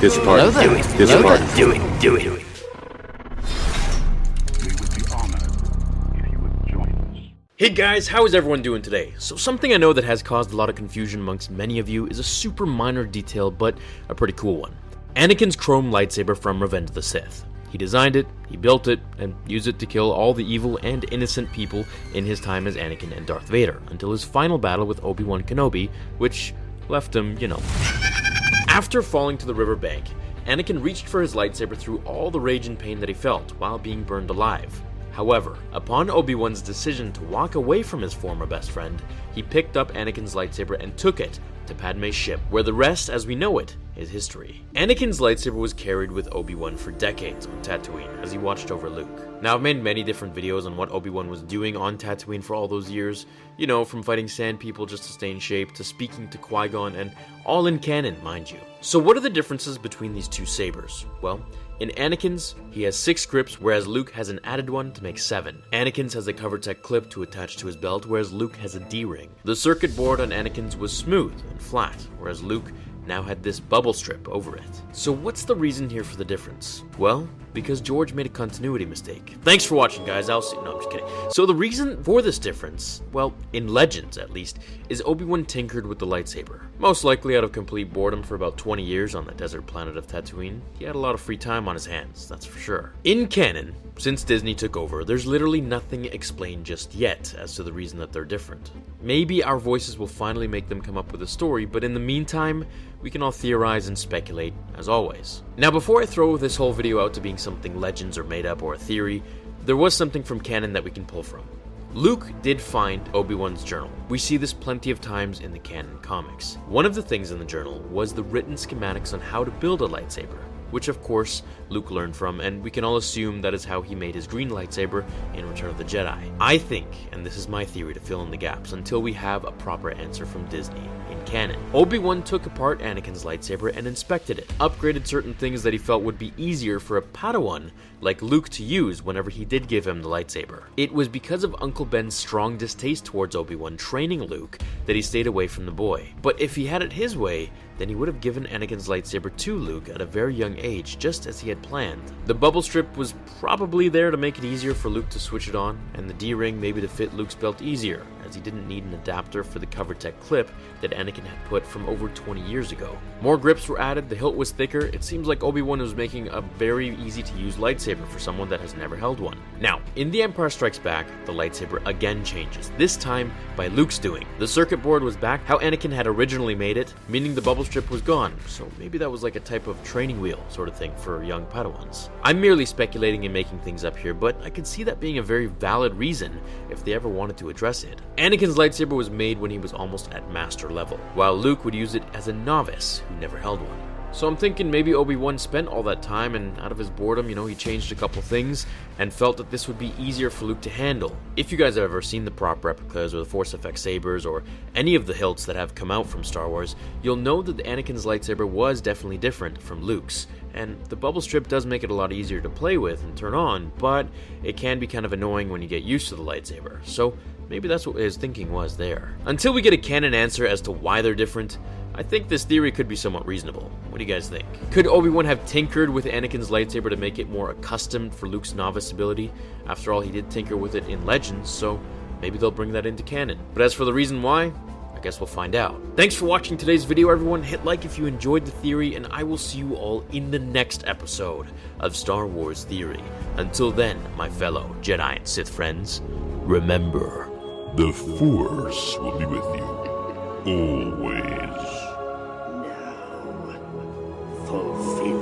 This part. Hello. Do it. This Hello part. there. Do it. Do it. We would be honored if you would join us. Hey guys, how is everyone doing today? So, something I know that has caused a lot of confusion amongst many of you is a super minor detail, but a pretty cool one. Anakin's chrome lightsaber from Revenge of the Sith. He designed it, he built it, and used it to kill all the evil and innocent people in his time as Anakin and Darth Vader, until his final battle with Obi Wan Kenobi, which left him, you know. After falling to the riverbank, Anakin reached for his lightsaber through all the rage and pain that he felt while being burned alive. However, upon Obi-Wan's decision to walk away from his former best friend, he picked up Anakin's lightsaber and took it to Padme's ship, where the rest, as we know it, is history. Anakin's lightsaber was carried with Obi-Wan for decades on Tatooine as he watched over Luke. Now, I've made many different videos on what Obi-Wan was doing on Tatooine for all those years, you know, from fighting sand people just to stay in shape, to speaking to Qui-Gon, and all in canon, mind you. So what are the differences between these two sabers? Well, in Anakin's, he has six grips, whereas Luke has an added one to make seven. Anakin's has a Covertec clip to attach to his belt, whereas Luke has a D-ring. The circuit board on Anakin's was smooth and flat, whereas Luke now had this bubble strip over it. So what's the reason here for the difference? Well, because George made a continuity mistake. Thanks for watching, guys. I'll see. No, I'm just kidding. So the reason for this difference, well, in Legends at least, is Obi-Wan tinkered with the lightsaber. Most likely out of complete boredom for about 20 years on the desert planet of Tatooine. He had a lot of free time on his hands, that's for sure. In canon, since Disney took over, there's literally nothing explained just yet as to the reason that they're different. Maybe our voices will finally make them come up with a story, but in the meantime, we can all theorize and speculate, as always. Now, before I throw this whole video out to being something legends or made up or a theory, there was something from canon that we can pull from. Luke did find Obi-Wan's journal. We see this plenty of times in the canon comics. One of the things in the journal was the written schematics on how to build a lightsaber, which of course Luke learned from, and we can all assume that is how he made his green lightsaber in Return of the Jedi. I think, and this is my theory to fill in the gaps until we have a proper answer from Disney in canon. Obi-Wan took apart Anakin's lightsaber and inspected it, upgraded certain things that he felt would be easier for a Padawan like Luke to use whenever he did give him the lightsaber. It was because of Uncle Ben's strong distaste towards Obi-Wan training Luke that he stayed away from the boy. But if he had it his way, then he would have given Anakin's lightsaber to Luke at a very young age, just as he had planned. The bubble strip was probably there to make it easier for Luke to switch it on, and the D-ring maybe to fit Luke's belt easier, as he didn't need an adapter for the Covertec clip that Anakin had put from over 20 years ago. More grips were added, the hilt was thicker, it seems like Obi-Wan was making a very easy to use lightsaber for someone that has never held one. Now, in The Empire Strikes Back, the lightsaber again changes, this time by Luke's doing. The circuit board was back how Anakin had originally made it, meaning the bubble strip was gone, so maybe that was like a type of training wheel sort of thing for young Padawans. I'm merely speculating and making things up here, but I could see that being a very valid reason if they ever wanted to address it. Anakin's lightsaber was made when he was almost at master level, while Luke would use it as a novice who never held one. So I'm thinking maybe Obi-Wan spent all that time and out of his boredom, you know, he changed a couple things and felt that this would be easier for Luke to handle. If you guys have ever seen the prop replicas or the Force FX sabers or any of the hilts that have come out from Star Wars, you'll know that Anakin's lightsaber was definitely different from Luke's. And the bubble strip does make it a lot easier to play with and turn on, but it can be kind of annoying when you get used to the lightsaber. So maybe that's what his thinking was there. Until we get a canon answer as to why they're different, I think this theory could be somewhat reasonable. What do you guys think? Could Obi-Wan have tinkered with Anakin's lightsaber to make it more accustomed for Luke's novice ability? After all, he did tinker with it in Legends, so maybe they'll bring that into canon. But as for the reason why, I guess we'll find out. Thanks for watching today's video, everyone. Hit like if you enjoyed the theory, and I will see you all in the next episode of Star Wars Theory. Until then, my fellow Jedi and Sith friends, remember. The Force will be with you always. Fulfill